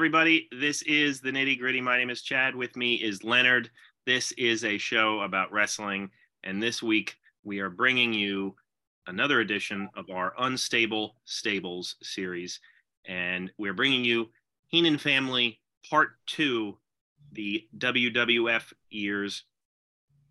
everybody? This is the nitty gritty. My name is Chad. With me is Leonard. This is a show about wrestling. And this week, we are bringing you another edition of our Unstable Stables series. And we're bringing you Heenan Family Part Two, the WWF years.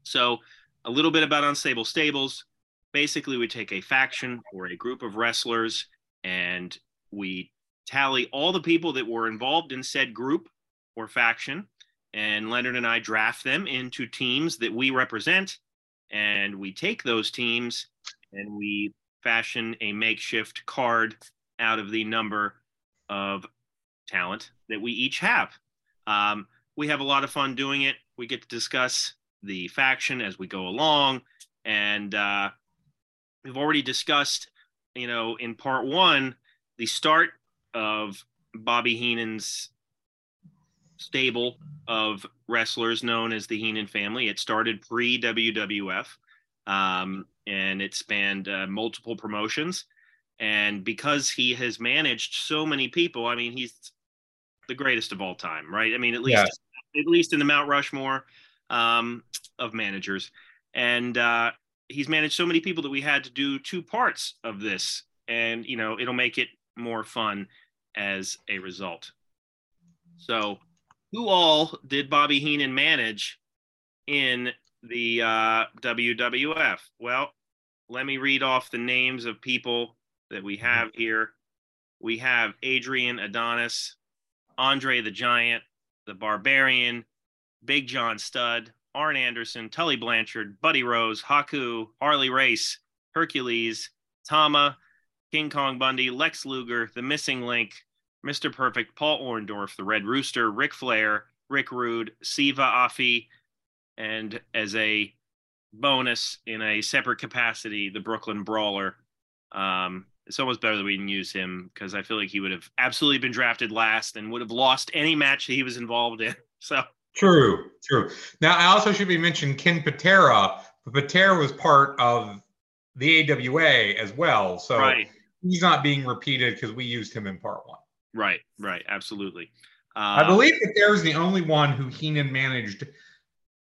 So, a little bit about Unstable Stables. Basically, we take a faction or a group of wrestlers and we tally all the people that were involved in said group or faction. And Leonard and I draft them into teams that we represent. And we take those teams and we fashion a makeshift card out of the number of talent that we each have. Um, we have a lot of fun doing it. We get to discuss the faction as we go along. And uh, we've already discussed, you know, in part one, the start of Bobby Heenan's stable of wrestlers known as the Heenan family. It started pre WWF um, and it spanned uh, multiple promotions. And because he has managed so many people, I mean, he's the greatest of all time, right? I mean, at least yeah. at least in the Mount Rushmore um, of managers. And uh, he's managed so many people that we had to do two parts of this. And you know, it'll make it more fun as a result. So, who all did Bobby Heenan manage in the uh, WWF? Well, let me read off the names of people that we have here. We have Adrian Adonis, Andre the Giant, the Barbarian, Big John Studd, Arn Anderson, Tully Blanchard, Buddy Rose, Haku, Harley Race, Hercules, Tama, King Kong Bundy, Lex Luger, The Missing Link, Mr. Perfect, Paul Orndorff, The Red Rooster, Ric Flair, Rick Rude, Siva Afi, and as a bonus in a separate capacity, the Brooklyn Brawler. Um, it's almost better that we didn't use him because I feel like he would have absolutely been drafted last and would have lost any match that he was involved in. So true, true. Now, I also should be mentioned Ken Patera, Patera was part of the AWA as well. So right he's not being repeated because we used him in part one. Right, right, absolutely. Uh, I believe that there was the only one who Heenan managed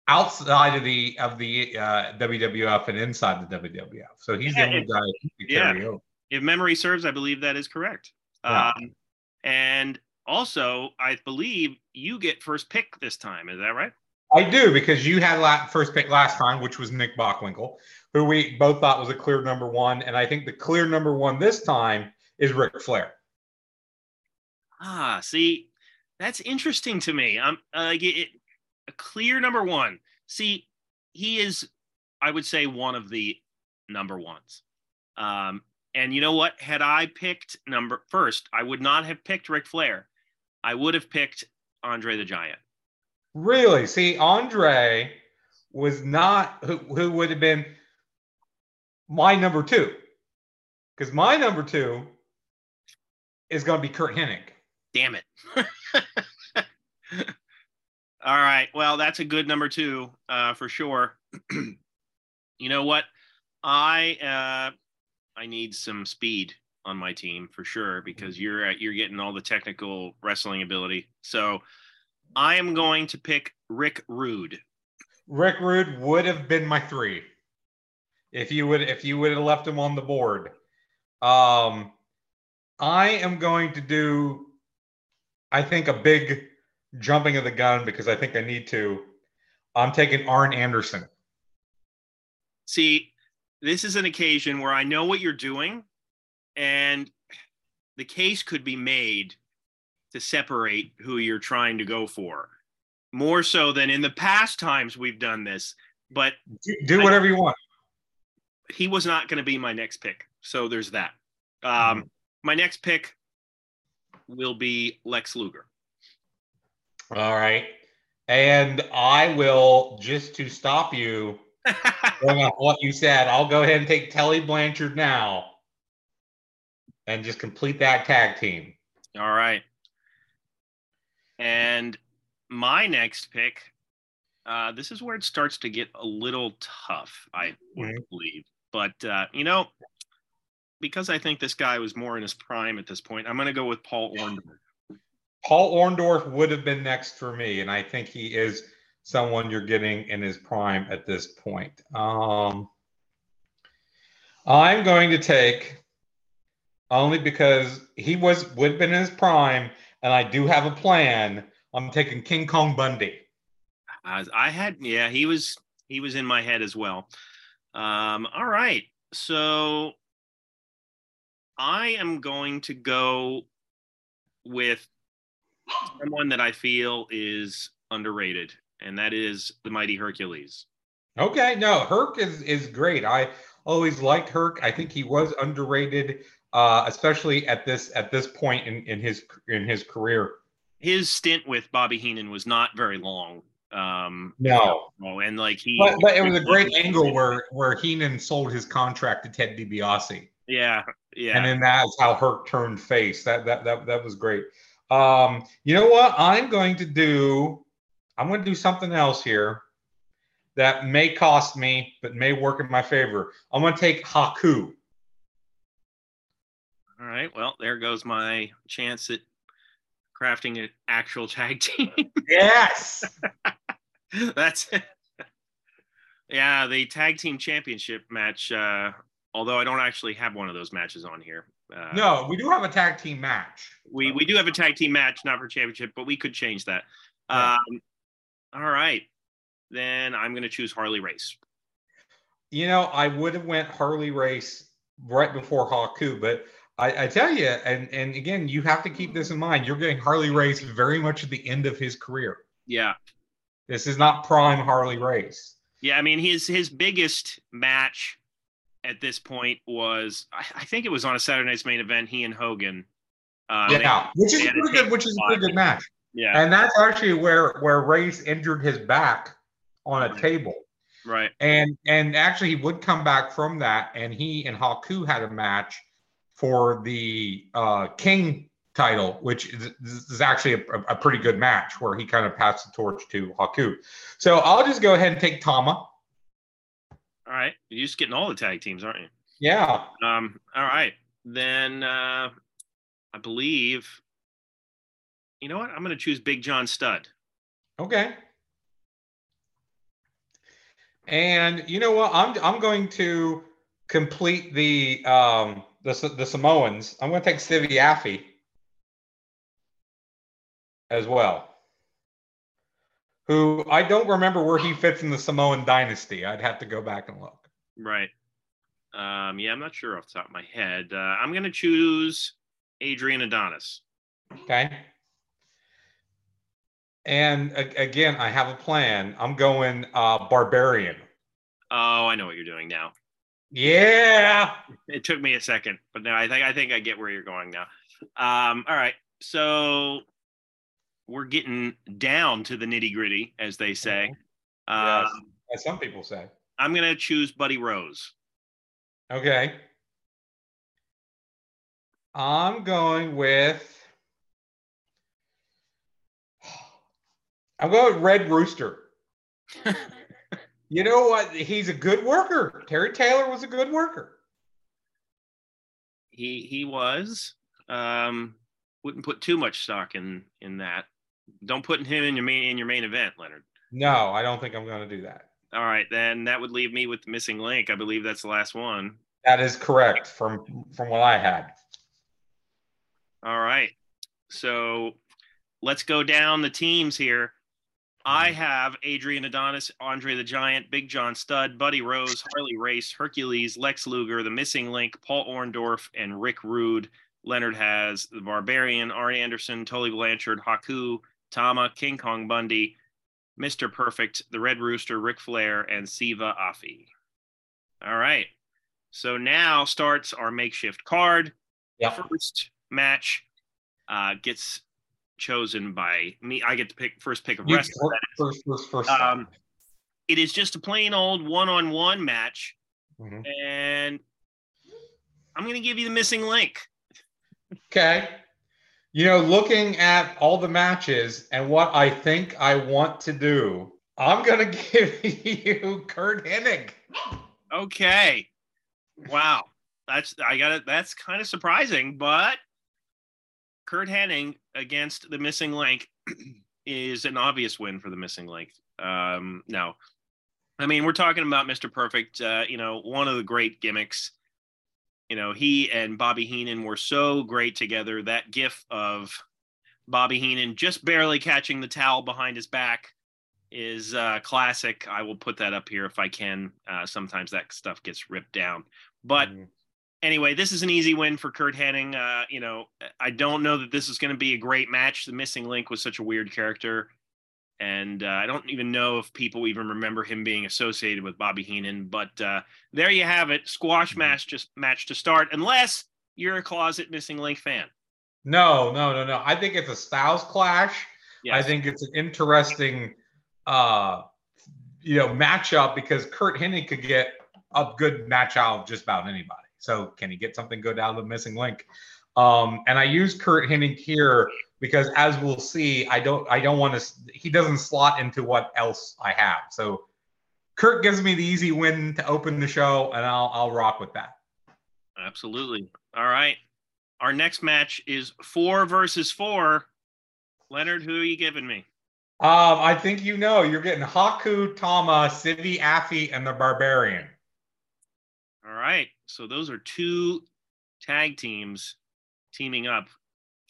outside of the of the uh, WWF and inside the WWF. So he's yeah, the only guy who yeah. If memory serves, I believe that is correct. Yeah. Um, and also, I believe you get first pick this time. Is that right? I do because you had la- first pick last time, which was Nick Bockwinkel who we both thought was a clear number one. And I think the clear number one this time is Ric Flair. Ah, see, that's interesting to me. I'm uh, it, a clear number one. See, he is, I would say, one of the number ones. Um, and you know what? Had I picked number first, I would not have picked Ric Flair. I would have picked Andre the Giant. Really? See, Andre was not who, who would have been my number two. Because my number two is going to be Curt Hennig. Damn it. All right. Well, that's a good number two uh, for sure. you know what? I uh, I need some speed on my team for sure because you're uh, you're getting all the technical wrestling ability. So I am going to pick Rick Rude. Rick Rude would have been my three if you would if you would have left him on the board. Um, I am going to do, I think, a big jumping of the gun because I think I need to. I'm taking Arn Anderson. See, this is an occasion where I know what you're doing, and the case could be made to separate who you're trying to go for more so than in the past times we've done this. But do, do whatever I, you want he was not going to be my next pick. So there's that. Um, mm-hmm. My next pick will be Lex Luger. All right. And I will, just to stop you what you said, I'll go ahead and take Tully Blanchard now and just complete that tag team. All right. And my next pick, uh, this is where it starts to get a little tough, I mm-hmm. believe. But uh, you know, because I think this guy was more in his prime at this point, I'm going to go with Paul Orndorff. Paul Orndorff would have been next for me, and I think he is someone you're getting in his prime at this point. Um, I'm going to take only because he was would have been in his prime, and I do have a plan. I'm taking King Kong Bundy. As I had, yeah, he was he was in my head as well. Um, all right, so I am going to go with someone that I feel is underrated, and that is the mighty Hercules. Okay, no, Herc is is great. I always liked Herc. I think he was underrated, uh, especially at this at this point in, in his in his career. His stint with Bobby Heenan was not very long. Um, no, no, and like he, but, but it was a great angle where where Heenan sold his contract to Ted DiBiase. Yeah, yeah, and then that's how Herc turned face. That that that that was great. Um, you know what? I'm going to do. I'm going to do something else here that may cost me, but may work in my favor. I'm going to take Haku. All right. Well, there goes my chance at crafting an actual tag team. yes. That's it. Yeah, the tag team championship match. Uh, although I don't actually have one of those matches on here. Uh, no, we do have a tag team match. We we do have a tag team match, not for championship, but we could change that. Um, all right, then I'm going to choose Harley Race. You know, I would have went Harley Race right before Haku, but I, I, tell you, and and again, you have to keep this in mind. You're getting Harley Race very much at the end of his career. Yeah, this is not prime Harley Race. Yeah, I mean his his biggest match at this point was I, think it was on a Saturday Night's main event. He and Hogan. Uh, yeah, they, which is pretty good. Which is a pretty good match. Yeah, and that's actually where where Race injured his back on a table. Right. And and actually he would come back from that, and he and Haku had a match for the uh, King title, which is, is actually a, a, pretty good match where he kind of passed the torch to Haku. So I'll just go ahead and take Tama. All right, you're just getting all the tag teams, aren't you? Yeah. Um. All right, then uh, I believe. You know what? I'm going to choose Big John Studd. Okay. And you know what? I'm I'm going to complete the um the the Samoans. I'm going to take Afi as well. Who I don't remember where he fits in the Samoan dynasty. I'd have to go back and look. Right. Um, yeah, I'm not sure off the top of my head. Uh, I'm going to choose Adrian Adonis. Okay. And again, I have a plan. I'm going uh, barbarian. Oh, I know what you're doing now. Yeah. It took me a second, but now I think I think I get where you're going now. Um, all right. So we're getting down to the nitty gritty, as they say. Yes, um, as some people say. I'm gonna choose Buddy Rose. Okay. I'm going with I'm going with Red Rooster. you know what? He's a good worker. Terry Taylor was a good worker. He he was. Um, wouldn't put too much stock in in that. Don't put him in your main in your main event, Leonard. No, I don't think I'm going to do that. All right, then that would leave me with the missing link. I believe that's the last one. That is correct from from what I had. All right. So let's go down the teams here. I mm-hmm. have Adrian Adonis, Andre the Giant, Big John Studd, Buddy Rose, Harley Race, Hercules, Lex Luger, The Missing Link, Paul Orndorff, and Rick Rude. Leonard has The Barbarian, Arn Anderson, Tully Blanchard, Haku, Tama, King Kong Bundy, Mr. Perfect, The Red Rooster, Ric Flair, and Siva Afi. All right. So now starts our makeshift card. Yeah. First match uh, gets chosen by me. I get to pick first pick of wrestling. First, first, first. Um, it is just a plain old one-on-one match, mm-hmm. and I'm going to give you the missing link. Okay. You know, looking at all the matches and what I think I want to do, I'm going to give you Curt Hennig. Okay. Wow. That's I got it. That's kind of surprising, but Curt Hennig against the missing link is an obvious win for the missing link. Um, no, I mean we're talking about Mr. Perfect. Uh, you know, one of the great gimmicks. You know, he and Bobby Heenan were so great together. That gif of Bobby Heenan just barely catching the towel behind his back is uh, classic. I will put that up here if I can. Uh, sometimes that stuff gets ripped down, but. Mm anyway, this is an easy win for Curt Hennig. Uh, you know, I don't know that this is going to be a great match. The missing link was such a weird character. And uh, I don't even know if people even remember him being associated with Bobby Heenan. But uh, there you have it. Squash mm-hmm. match just match to start, unless you're a closet missing link fan. No, no, no, no. I think it's a styles clash. Yes. I think it's an interesting uh you know matchup because Curt Hennig could get a good match out of just about anybody. So can he get something good out of the missing link? Um, and I use Curt Hennig here because, as we'll see, I don't I don't want to. He doesn't slot into what else I have. So Curt gives me the easy win to open the show, and I'll I'll rock with that. Absolutely. All right. Our next match is four versus four. Leonard, who are you giving me? Um, I think you know. You're getting Haku, Tama, Siva Afi, and the Barbarian. All right. So those are two tag teams teaming up.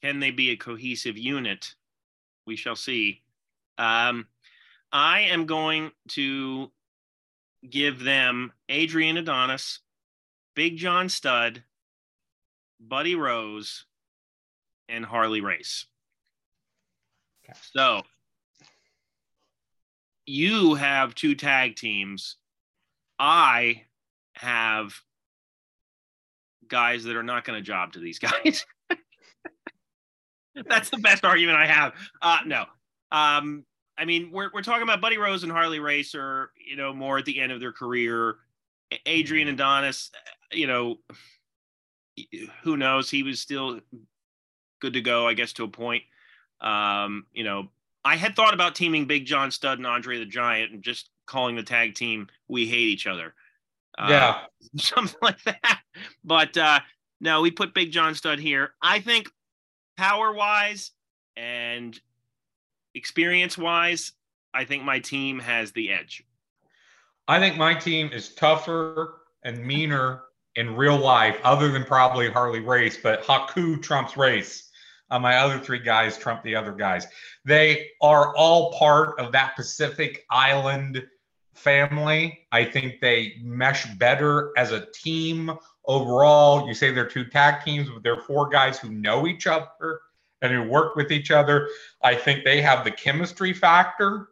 Can they be a cohesive unit? We shall see. Um, I am going to give them Adrian Adonis, Big John Studd, Buddy Rose, and Harley Race. Okay. So you have two tag teams. I have guys that are not going to job to these guys. That's the best argument I have. Uh, no. Um, I mean, we're, we're talking about Buddy Rose and Harley Racer, you know, more at the end of their career. Adrian mm-hmm. Adonis, you know, who knows? He was still good to go, I guess, to a point. Um, you know, I had thought about teaming Big John Studd and Andre the Giant and just calling the tag team We Hate Each Other. Uh, yeah. something like that. But uh, no, we put Big John Studd here. I think power wise and experience wise, I think my team has the edge. I think my team is tougher and meaner in real life, other than probably Harley Race, but Haku trumps Race. Uh, my other three guys trump the other guys. They are all part of that Pacific Island family. I think they mesh better as a team overall. You say they're two tag teams, but they're four guys who know each other and who work with each other. I think they have the chemistry factor.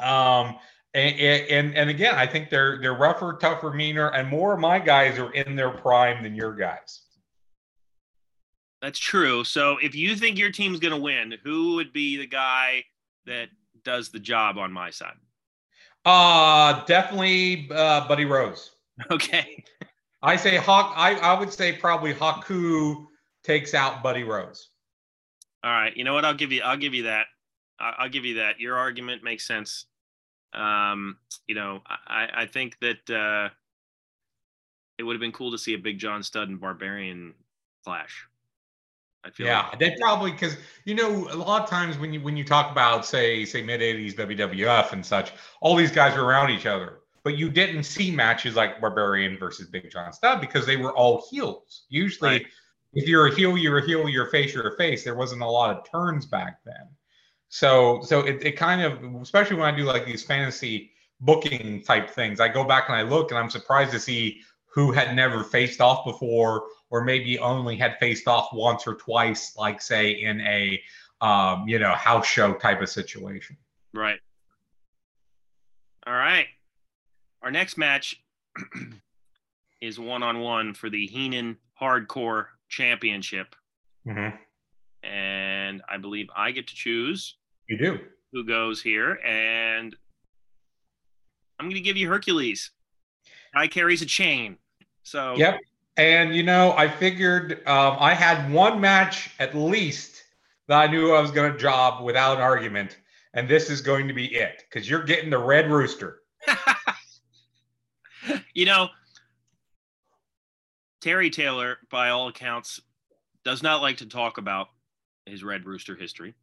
Um, and, and, and again, I think they're they're rougher, tougher, meaner, and more of my guys are in their prime than your guys. That's true. So if you think your team's going to win, who would be the guy that does the job on my side? Uh definitely uh, Buddy Rose. Okay. I say Hawk. I, I would say probably Haku takes out Buddy Rose. All right. You know what? I'll give you. I'll give you that. I'll give you that. Your argument makes sense. Um, you know, I, I think that uh, it would have been cool to see a Big John Studd and Barbarian clash. I feel yeah, like. they probably because you know a lot of times when you when you talk about say say mid '80s WWF and such, all these guys were around each other, but you didn't see matches like Barbarian versus Big John Studd because they were all heels. Usually, right. if you're a heel, you're a heel. You're a face, you're a face. There wasn't a lot of turns back then. So so it, it kind of especially when I do like these fantasy booking type things, I go back and I look and I'm surprised to see who had never faced off before or maybe only had faced off once or twice, like say in a um, you know house show type of situation. Right. All right. Our next match is one on one for the Heenan Hardcore Championship. Mm-hmm. And I believe I get to choose. You do. Who goes here? And I'm going to give you Hercules. Guy carries a chain. So yep. And you know, I figured um, I had one match at least that I knew I was going to job without an argument, and this is going to be it because you're getting the Red Rooster. you know, Terry Taylor, by all accounts, does not like to talk about his Red Rooster history.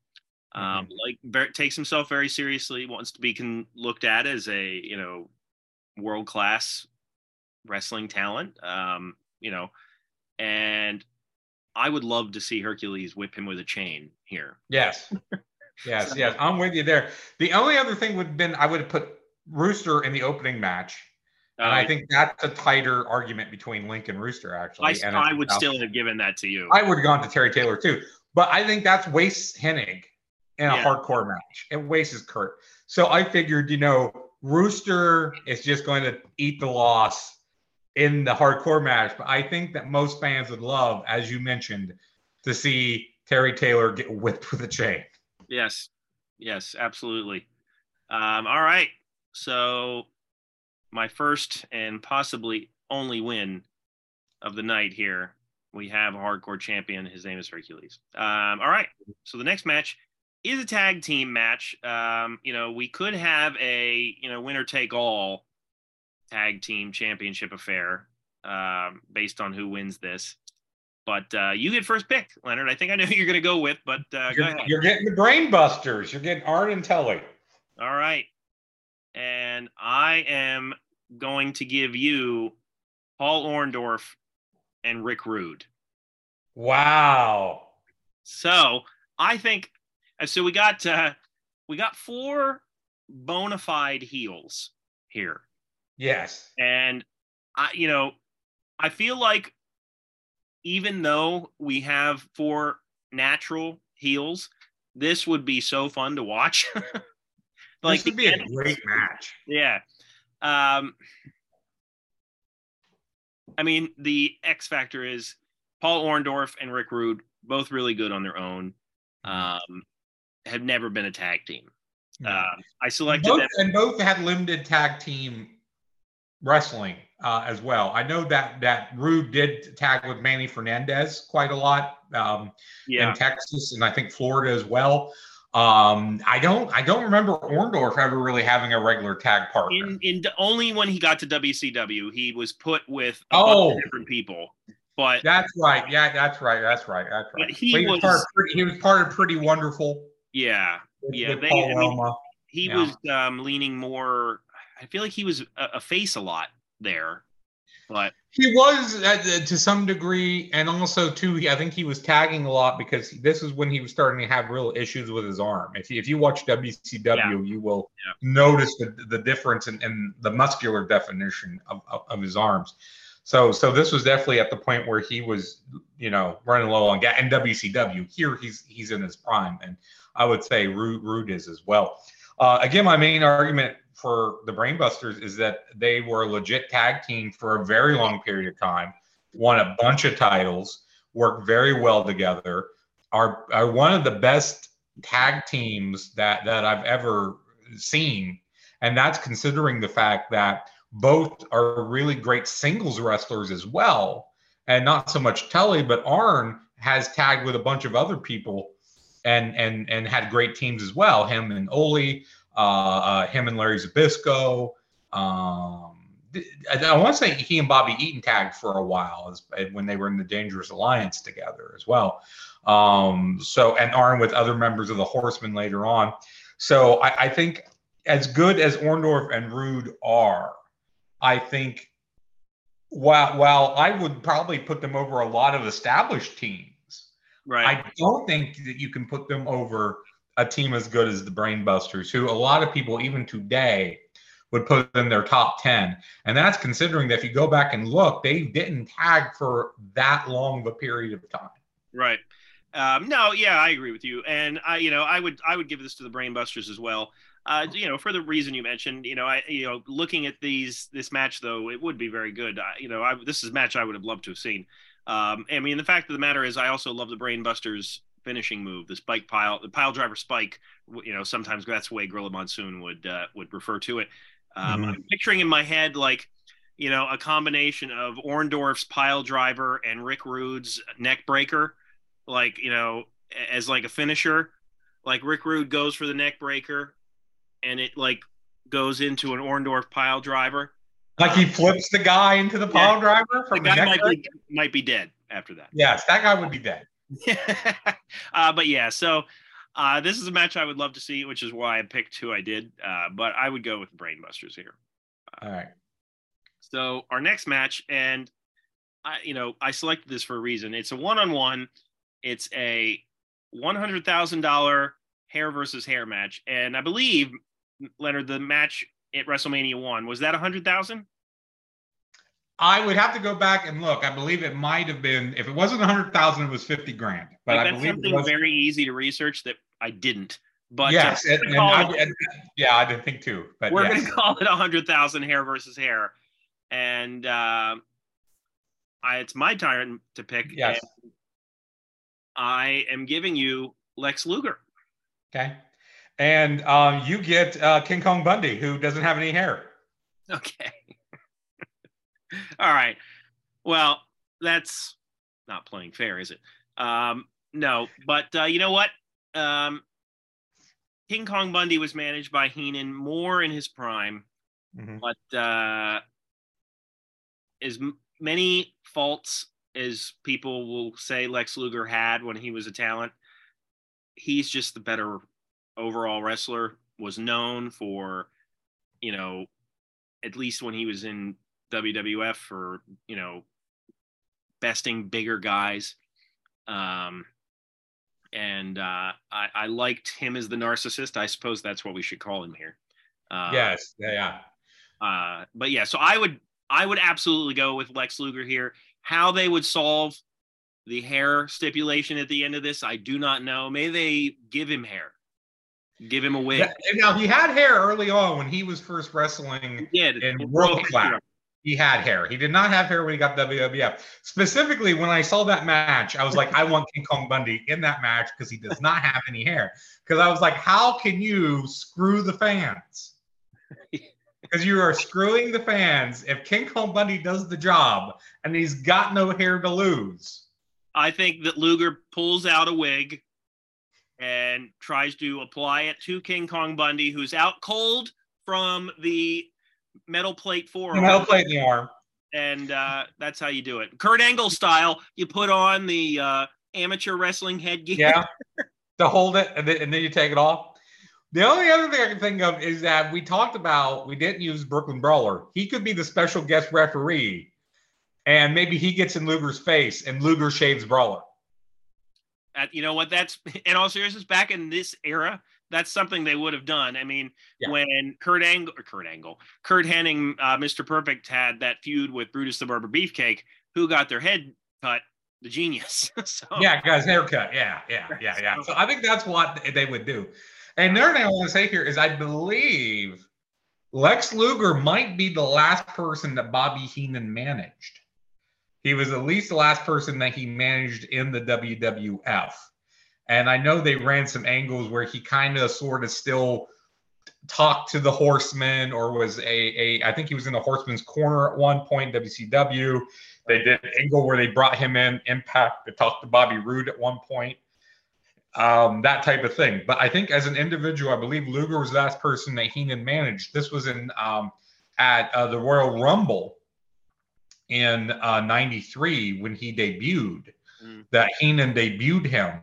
Um, like ver- takes himself very seriously, wants to be con- looked at as a you know world class wrestling talent. Um, you know, and I would love to see Hercules whip him with a chain here. Yes. Yes, yes. I'm with you there. The only other thing would have been I would have put Rooster in the opening match. And I Um, think that's a tighter argument between Link and Rooster, actually. I, and I would about- still have given that to you. I would have gone to Terry Taylor too. But I think that's Wace Hennig in a Yeah. hardcore match. It wastes Curt. So I figured, you know, Rooster is just going to eat the loss in the hardcore match. But I think that most fans would love, as you mentioned, to see Terry Taylor get whipped with a chain. Yes, yes, absolutely. Um, all right. So, my first and possibly only win of the night here. We have a hardcore champion. His name is Hercules. Um, all right. So, the next match is a tag team match. Um, you know, we could have a, you know, winner take all tag team championship affair um, based on who wins this. But uh, you get first pick, Leonard. I think I know who you're going to go with, but uh, You're, ahead. you're getting the Brainbusters. You're getting Arn and Tully. All right. And I am going to give you Paul Orndorff and Rick Rude. Wow. So I think uh, so we got uh we got four bona fide heels here. Yes. And I you know, I feel like even though we have four natural heels, this would be so fun to watch. like this would be a great match. Yeah. Um, I mean, the X factor is Paul Orndorff and Rick Rude, both really good on their own. Um, have never been a tag team. Um, I selected both, them. and both had limited tag team wrestling uh, as well. I know that that Rude did tag with Manny Fernandez quite a lot um, Yeah. in Texas and I think Florida as well. Um, I don't I don't remember Orndorff ever really having a regular tag partner. In, in only when he got to WCW, he was put with a Oh. different people. But that's right. Yeah, that's right. That's right. That's right. But he But was- part of pretty, he was part of Pretty Wonderful. yeah, with- Yeah, with they- I mean, he Yeah. was um, leaning more. I feel like he was a, a face a lot there. But He was uh, to some degree, and also too. I think he was tagging a lot because this is when he was starting to have real issues with his arm. If you, if you watch WCW, you will Yeah. notice the, the difference in, in the muscular definition of, of, of his arms. So so this was definitely at the point where he was, you know, running low on gas. And WCW here, he's he's in his prime, and I would say Rude, Rude is as well. Uh, again, my main argument for the Brainbusters is that they were a legit tag team for a very long period of time, won a bunch of titles, worked very well together, are, are one of the best tag teams that, that I've ever seen. And that's considering the fact that both are really great singles wrestlers as well. And not so much Tully, but Arn has tagged with a bunch of other people and and and had great teams as well. Him and Ole, uh, uh, him and Larry Zbyszko. Um, I, I want to say he and Bobby Eaton tagged for a while as, when they were in the Dangerous Alliance together as well. Um, so and Arn with other members of the Horsemen later on. So I, I think as good as Orndorff and Rude are, I think while while I would probably put them over a lot of established teams. Right. I don't think that you can put them over a team as good as the Brainbusters, who a lot of people, even today, would put in their top 10. And that's considering that if you go back and look, they didn't tag for that long of a period of time. Right. Um, no, yeah, I agree with you, and I, you know, I would, I would give this to the Brainbusters as well. Uh, you know, for the reason you mentioned, you know, I, you know, looking at these, this match though, it would be very good. I, you know, I, this is a match I would have loved to have seen. Um, I mean, the fact of the matter is, I also love the Brainbusters finishing move, the spike pile, the pile driver spike. You know, sometimes that's the way Gorilla Monsoon would uh, would refer to it. Um, Mhm. I'm picturing in my head like, you know, a combination of Orndorff's pile driver and Rick Rude's neck breaker like you know as like a finisher like rick rude goes for the neck breaker and it like goes into an orndorff pile driver Like he flips the guy into the pile driver the from the, guy might be, might be dead after that Yes, that guy would be dead. uh, but yeah, so uh, this is a match I would love to see, which is why I picked who I did. Uh, but I would go with Brainbusters here. All right. So our next match, and I, you know, I selected this for a reason. It's a one-on-one. It's a one hundred thousand dollar hair versus hair match, and I believe Leonard, the match at WrestleMania one was that a hundred thousand? I would have to go back and look. I believe it might have been if it wasn't a hundred thousand, it was fifty grand. But Like, I that's believe something was, very easy to research that I didn't. But uh, yes, and, and I, it- and- yeah, I didn't think too. But we're yes. going to call it a hundred thousand hair versus hair, and uh, I, it's my turn to pick. Yes. I am giving you Lex Luger. okay, and um, you get uh, King Kong Bundy, who doesn't have any hair. Okay. All right. Well, that's not playing fair, is it? Um, no, but uh, you know what? Um, King Kong Bundy was managed by Heenan more in his prime, Mhm. but uh, as m- many faults as people will say Lex Luger had when he was a talent, he's just the better overall wrestler. Was known for, you know, at least when he was in WWF for you know besting bigger guys. Um, and uh, I, I liked him as the narcissist. I suppose that's what we should call him here. Uh, yes, yeah, yeah. uh, but yeah, so I would I would absolutely go with Lex Luger here. How they would solve the hair stipulation at the end of this, I do not know. May they give him hair, give him a wig. That- now he had hair early on when he was first wrestling. yeah, in World Class. He had hair. He did not have hair when he got WWF. Specifically, when I saw that match, I was like, I want King Kong Bundy in that match because he does not have any hair. Because I was like, how can you screw the fans? Because you are screwing the fans if King Kong Bundy does the job and he's got no hair to lose. I think that Luger pulls out a wig and tries to apply it to King Kong Bundy, who's out cold from the metal plate forearm. Metal plate the arm. and uh, that's how you do it. Kurt Angle style, you put on the uh, amateur wrestling headgear. Yeah. to hold it and then, and then you take it off. The only other thing I can think of is that we talked about we didn't use Brooklyn Brawler. He could be the special guest referee, and maybe he gets in Luger's face and Luger shaves Brawler. Uh, you know what? That's in all seriousness, back in this era, that's something they would have done. I mean, Yeah. when Kurt Angle, or Kurt Angle, Curt Hennig, uh, Mr. Perfect had that feud with Brutus the Barber Beefcake, who got their head cut, the genius. so Yeah, guys, haircut. Yeah, yeah, yeah, yeah. So I think that's what they would do. And another thing I want to say here is I believe Lex Luger might be the last person that Bobby Heenan managed. He was at least the last person that he managed in the WWF. And I know they ran some angles where he kind of sort of still talked to the horseman or was a, a I think he was in the horseman's corner at one point, WCW. They did an angle where they brought him in, Impact, to talk to Bobby Roode at one point. Um, that type of thing. But I think as an individual, I believe Luger was the last person that Heenan managed. This was in um, at uh, the Royal Rumble in uh, 93 when he debuted Mm. that Heenan debuted him.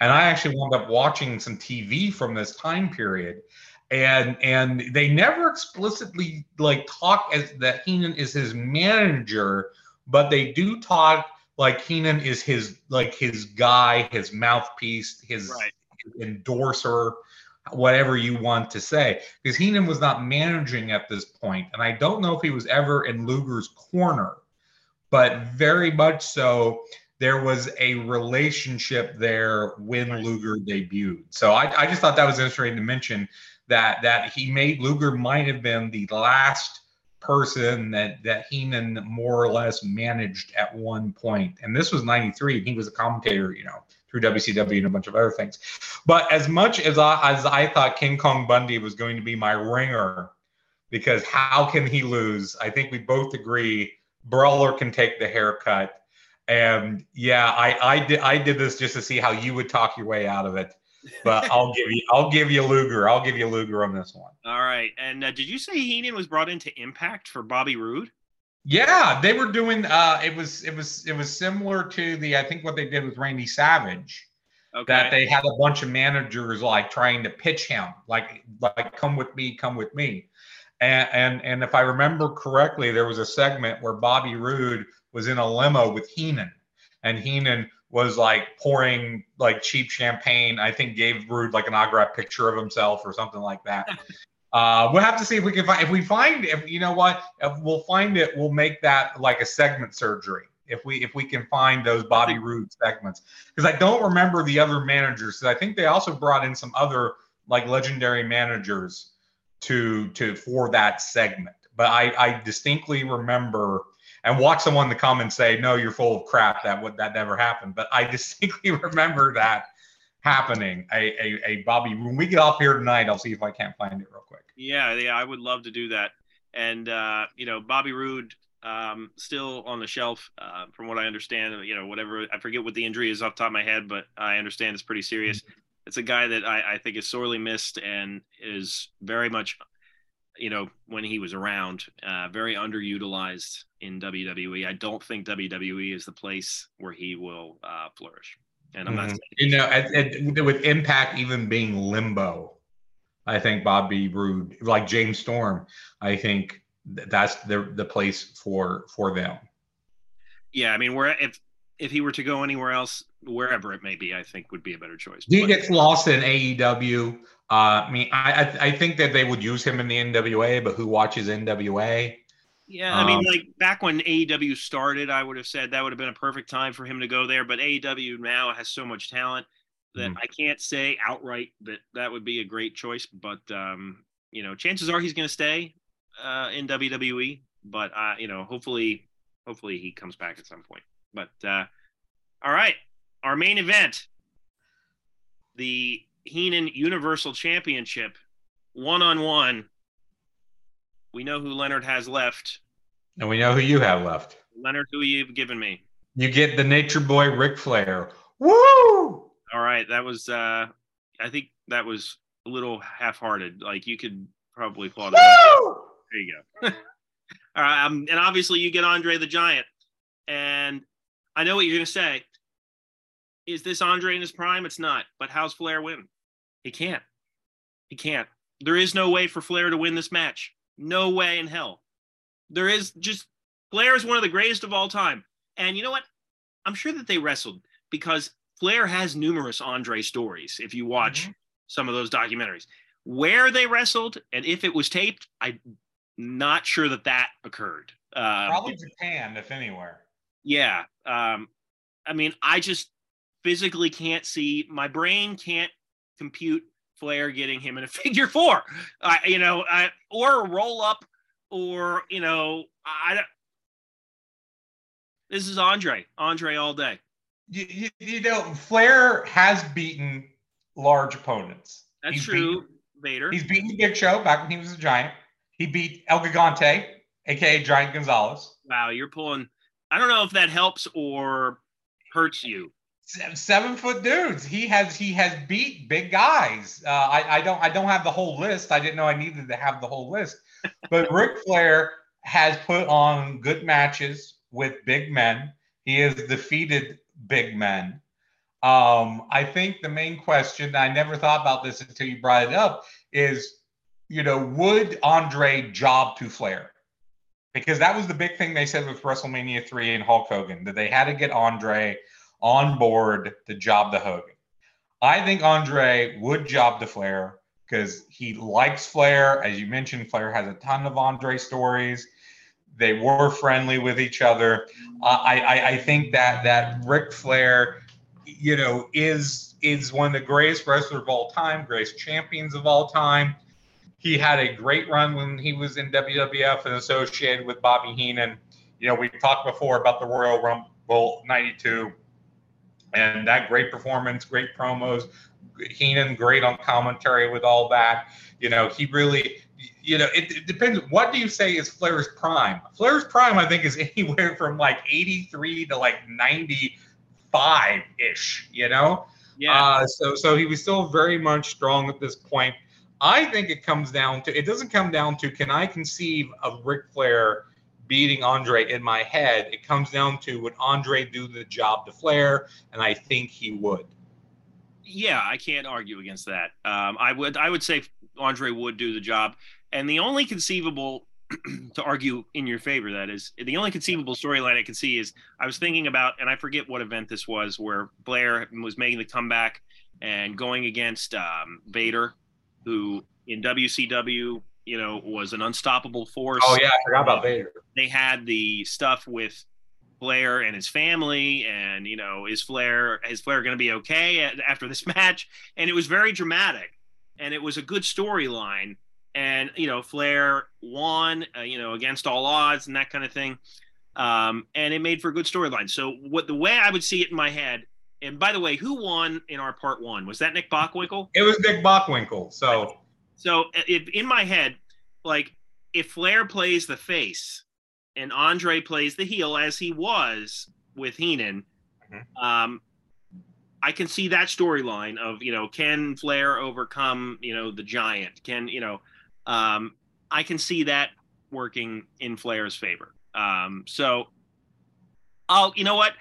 And I actually wound up watching some TV from this time period. And and they never explicitly like talk as that Heenan is his manager, but they do talk like Heenan is his like his guy, his mouthpiece, his Right. endorser, whatever you want to say. Because Heenan was not managing at this point, and I don't know if he was ever in Luger's corner, but very much so. There was a relationship there when Right. Luger debuted. So I, I just thought that was interesting to mention that that he made Luger might have been the last person that that Heenan more or less managed at one point. And this was 93 and he was a commentator, you know, through WCW and a bunch of other things. But as much as I as I thought King Kong Bundy was going to be my ringer because how can he lose? I think we both agree Brawler can take the haircut. And yeah, I I did I did this just to see how you would talk your way out of it. But I'll give you I'll give you Luger. I'll give you Luger on this one. All right. And uh, did you say Heenan was brought into Impact for Bobby Roode? Yeah, they were doing. Uh, it was it was it was similar to the I think what they did with Randy Savage. Okay. That they had a bunch of managers like trying to pitch him, like like come with me, come with me, and and and if I remember correctly, there was a segment where Bobby Roode was in a limo with Heenan, and Heenan was like pouring like cheap champagne. I think gave Roode like an autograph picture of himself or something like that. Uh, we'll have to see if we can find if we find if you know what if we'll find it we'll make that like a segment surgery if we if we can find those Bobby Roode segments because I don't remember the other managers. I think they also brought in some other like legendary managers to to for that segment. But I I distinctly remember and watch someone to come and say no you're full of crap that would that never happened. But I distinctly remember that happening. A, a, a Bobby, when we get off here tonight, I'll see if I can't find it real quick. Yeah, yeah, I would love to do that. And uh, you know, Bobby Roode um, still on the shelf, uh, from what I understand. You know, whatever I forget what the injury is off the top of my head, but I understand it's pretty serious. Mm-hmm. It's a guy that I, I think is sorely missed and is very much, you know, when he was around, uh, very underutilized in WWE. I don't think WWE is the place where he will uh, flourish. And I'm mm-hmm. not, you know, at, at, with Impact even being limbo, I think Bobby Roode, like James Storm, I think that's the the place for for them. Yeah, I mean, where if if he were to go anywhere else, wherever it may be, I think would be a better choice. He but, gets lost in AEW. Uh, I mean, I I think that they would use him in the NWA, but who watches NWA? Yeah, I mean, um, like back when AEW started, I would have said that would have been a perfect time for him to go there. But AEW now has so much talent that mm. I can't say outright that that would be a great choice. But um, you know, chances are he's going to stay uh, in WWE. But uh, you know, hopefully, hopefully he comes back at some point. But uh, all right, our main event, the Heenan Universal Championship, one on one we know who Leonard has left. And we know who you have left. Leonard, who you've given me. You get the Nature Boy Ric Flair. Woo! All right, that was. uh I think that was a little half-hearted. Like you could probably applaud it. There you go. All right, um, and obviously you get Andre the Giant, and I know what you're gonna say. Is this Andre in his prime? It's not. But how's Flair win? He can't. He can't. There is no way for Flair to win this match. No way in hell. There is just Flair is one of the greatest of all time. And you know what? I'm sure that they wrestled because Flair has numerous Andre stories if you watch mm-hmm. some of those documentaries. Where they wrestled and if it was taped, I'm not sure that that occurred. Uh, Probably Japan, if anywhere. Yeah. Um, I mean, I just physically can't see, my brain can't compute Flair getting him in a figure four, uh, you know, uh, or a roll up, or you know, I don't. This is Andre, Andre all day. You, you, you know, Flair has beaten large opponents. That's he's true. Beaten, Vader. He's beaten Big Show back when he was a giant. He beat El Gigante, aka Giant Gonzalez. Wow, you're pulling. I don't know if that helps or hurts you seven foot dudes. He has he has beat big guys. Uh, I I don't I don't have the whole list. I didn't know I needed to have the whole list. But Ric Flair has put on good matches with big men. He has defeated big men. Um, I think the main question I never thought about this until you brought it up is, you know, would Andre job to Flair? Because that was the big thing they said with WrestleMania 3 and Hulk Hogan, that they had to get Andre on board to job the Hogan. I think Andre would job the Flair because he likes Flair. As you mentioned, Flair has a ton of Andre stories. They were friendly with each other. I, I, I think that that Ric Flair, you know, is is one of the greatest wrestlers of all time, greatest champions of all time. He had a great run when he was in WWF and associated with Bobby Heenan. You know, we talked before about the Royal Rumble '92 and that great performance, great promos. Heenan, great on commentary with all that. You know, he really, you know, it, it, depends. What do you say is Flair's prime? Flair's prime, I think, is anywhere from like 83 to like 95 ish, you know? Yeah. Uh, so, so he was still very much strong at this point. I think it comes down to, it doesn't come down to, can I conceive of Ric Flair beating Andre in my head. It comes down to would Andre do the job to Flair, and I think he would. Yeah, I can't argue against that. Um, I would I would say Andre would do the job, and the only conceivable to argue in your favor that is the only conceivable storyline I can see is I was thinking about and I forget what event this was where Flair was making the comeback and going against um, Vader, who in WCW you know was an unstoppable force. Oh yeah, I forgot about Vader. They had the stuff with Flair and his family, and you know is Flair is Flair going to be okay after this match? And it was very dramatic, and it was a good storyline and you know Flair won, uh, you know, against all odds and that kind of thing. Um, and it made for a good storyline. So what the way I would see it in my head, and by the way, who won in our part one? Was that Nick Bockwinkel? It was Nick Bockwinkel. So so if in my head, like if Flair plays the face and Andre plays the heel as he was with Heenan, mm-hmm. um, I can see that storyline of you know can Flair overcome you know the giant? Can you know um, I can see that working in Flair's favor. Um, so I'll, you know what?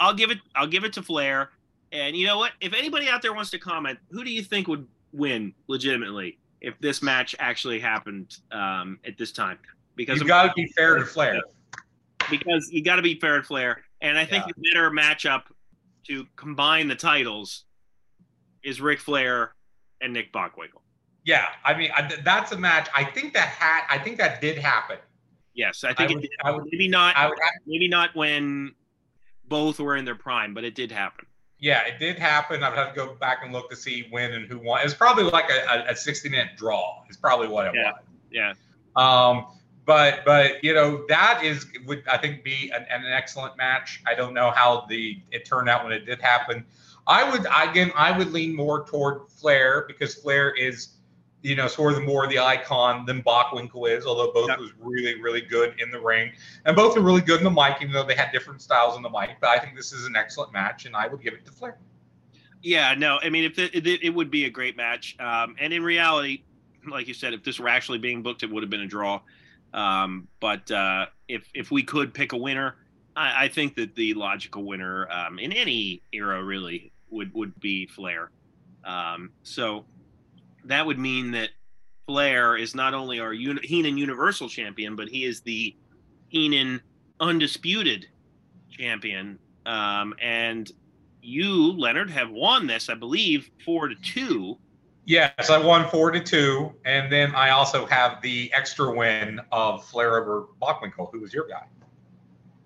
I'll give it. I'll give it to Flair. And you know what? If anybody out there wants to comment, who do you think would win legitimately if this match actually happened um, at this time? Because you got to be fair to Flair. Because you got to be fair to Flair, and I think yeah. the better matchup to combine the titles is Ric Flair and Nick Bockwinkel. Yeah, I mean I, that's a match. I think that had. I think that did happen. Yes, I think I would, it did. Would, maybe not. Would, maybe not when both were in their prime, but it did happen. Yeah, it did happen. I would have to go back and look to see when and who won. It's probably like a, a, 60 minute draw. It's probably what it yeah. was. Yeah. Um, but but you know that is would I think be an, an excellent match. I don't know how the it turned out when it did happen. I would again I would lean more toward Flair because Flair is you know, sort of more the icon than Bockwinkel is, although both yep. was really, really good in the ring. And both are really good in the mic, even though they had different styles in the mic. But I think this is an excellent match, and I would give it to Flair. Yeah, no, I mean, if it, it, it would be a great match. Um, and in reality, like you said, if this were actually being booked, it would have been a draw. Um, but uh, if if we could pick a winner, I, I think that the logical winner um, in any era really would would be Flair. Um, so that would mean that Flair is not only our Heenan Universal Champion, but he is the Heenan Undisputed Champion. Um, and you, Leonard, have won this, I believe, four to two. Yes, I won four to two, and then I also have the extra win of Flair over Bockwinkel, who was your guy.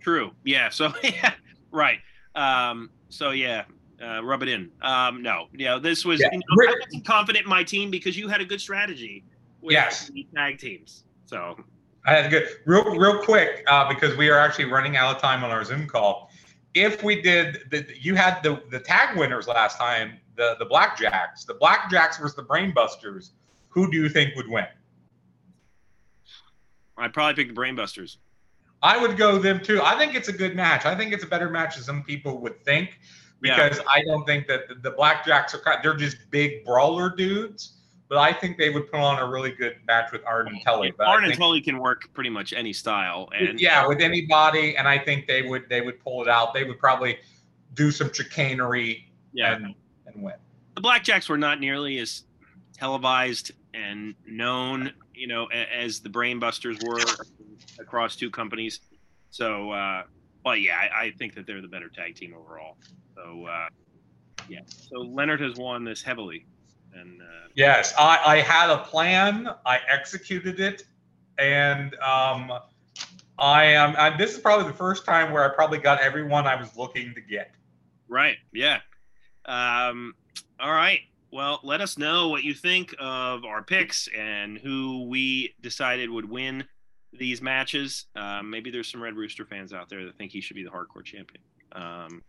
True. Yeah. So yeah, right. Um, so yeah, uh, rub it in. Um, no, yeah, this was. Yeah. You know, I was confident in my team because you had a good strategy. With yes. Tag teams. So. I had good. Real, real quick, uh, because we are actually running out of time on our Zoom call. If we did, the, you had the the tag winners last time, the the Blackjacks. The Blackjacks versus the Brainbusters. Who do you think would win? I'd probably pick the Brainbusters. I would go them too. I think it's a good match. I think it's a better match than some people would think because yeah. I don't think that the, the Blackjacks are they're just big brawler dudes. But I think they would put on a really good match with Arn and Tully. But Arn and Tully can work pretty much any style, and yeah, with anybody, and I think they would they would pull it out. They would probably do some chicanery yeah. and and win. The Blackjacks were not nearly as televised and known, you know, as the Brainbusters were across two companies. So, uh, but yeah, I, I think that they're the better tag team overall. So uh, yeah, so Leonard has won this heavily. And uh, yes, I, I had a plan. I executed it, and um, I am. I, this is probably the first time where I probably got everyone I was looking to get. Right. Yeah. Um, all right. Well, let us know what you think of our picks and who we decided would win these matches. Um, maybe there's some Red Rooster fans out there that think he should be the hardcore champion. Um,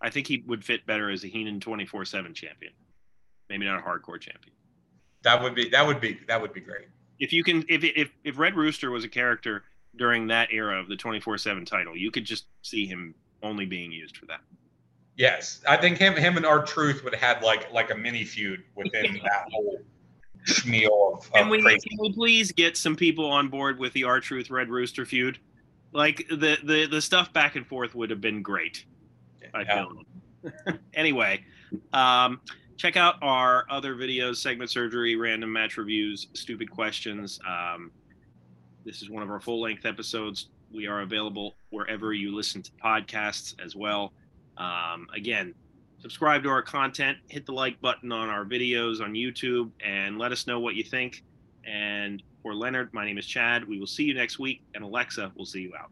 I think he would fit better as a Heenan 24 7 champion. Maybe not a hardcore champion. That would be that would be that would be great. If you can if if if Red Rooster was a character during that era of the 24 7 title, you could just see him only being used for that. Yes. I think him him and R-Truth would have had like like a mini feud within that whole schmeal of, of can, we, can we please get some people on board with the R-Truth Red Rooster feud? like the the the stuff back and forth would have been great. I Yeah. feel. anyway, um, check out our other videos: segment surgery, random match reviews, stupid questions. Um, this is one of our full length episodes. We are available wherever you listen to podcasts as well. Um, again, subscribe to our content, hit the like button on our videos on YouTube, and let us know what you think. And for Leonard, my name is Chad. We will see you next week, and Alexa will see you out.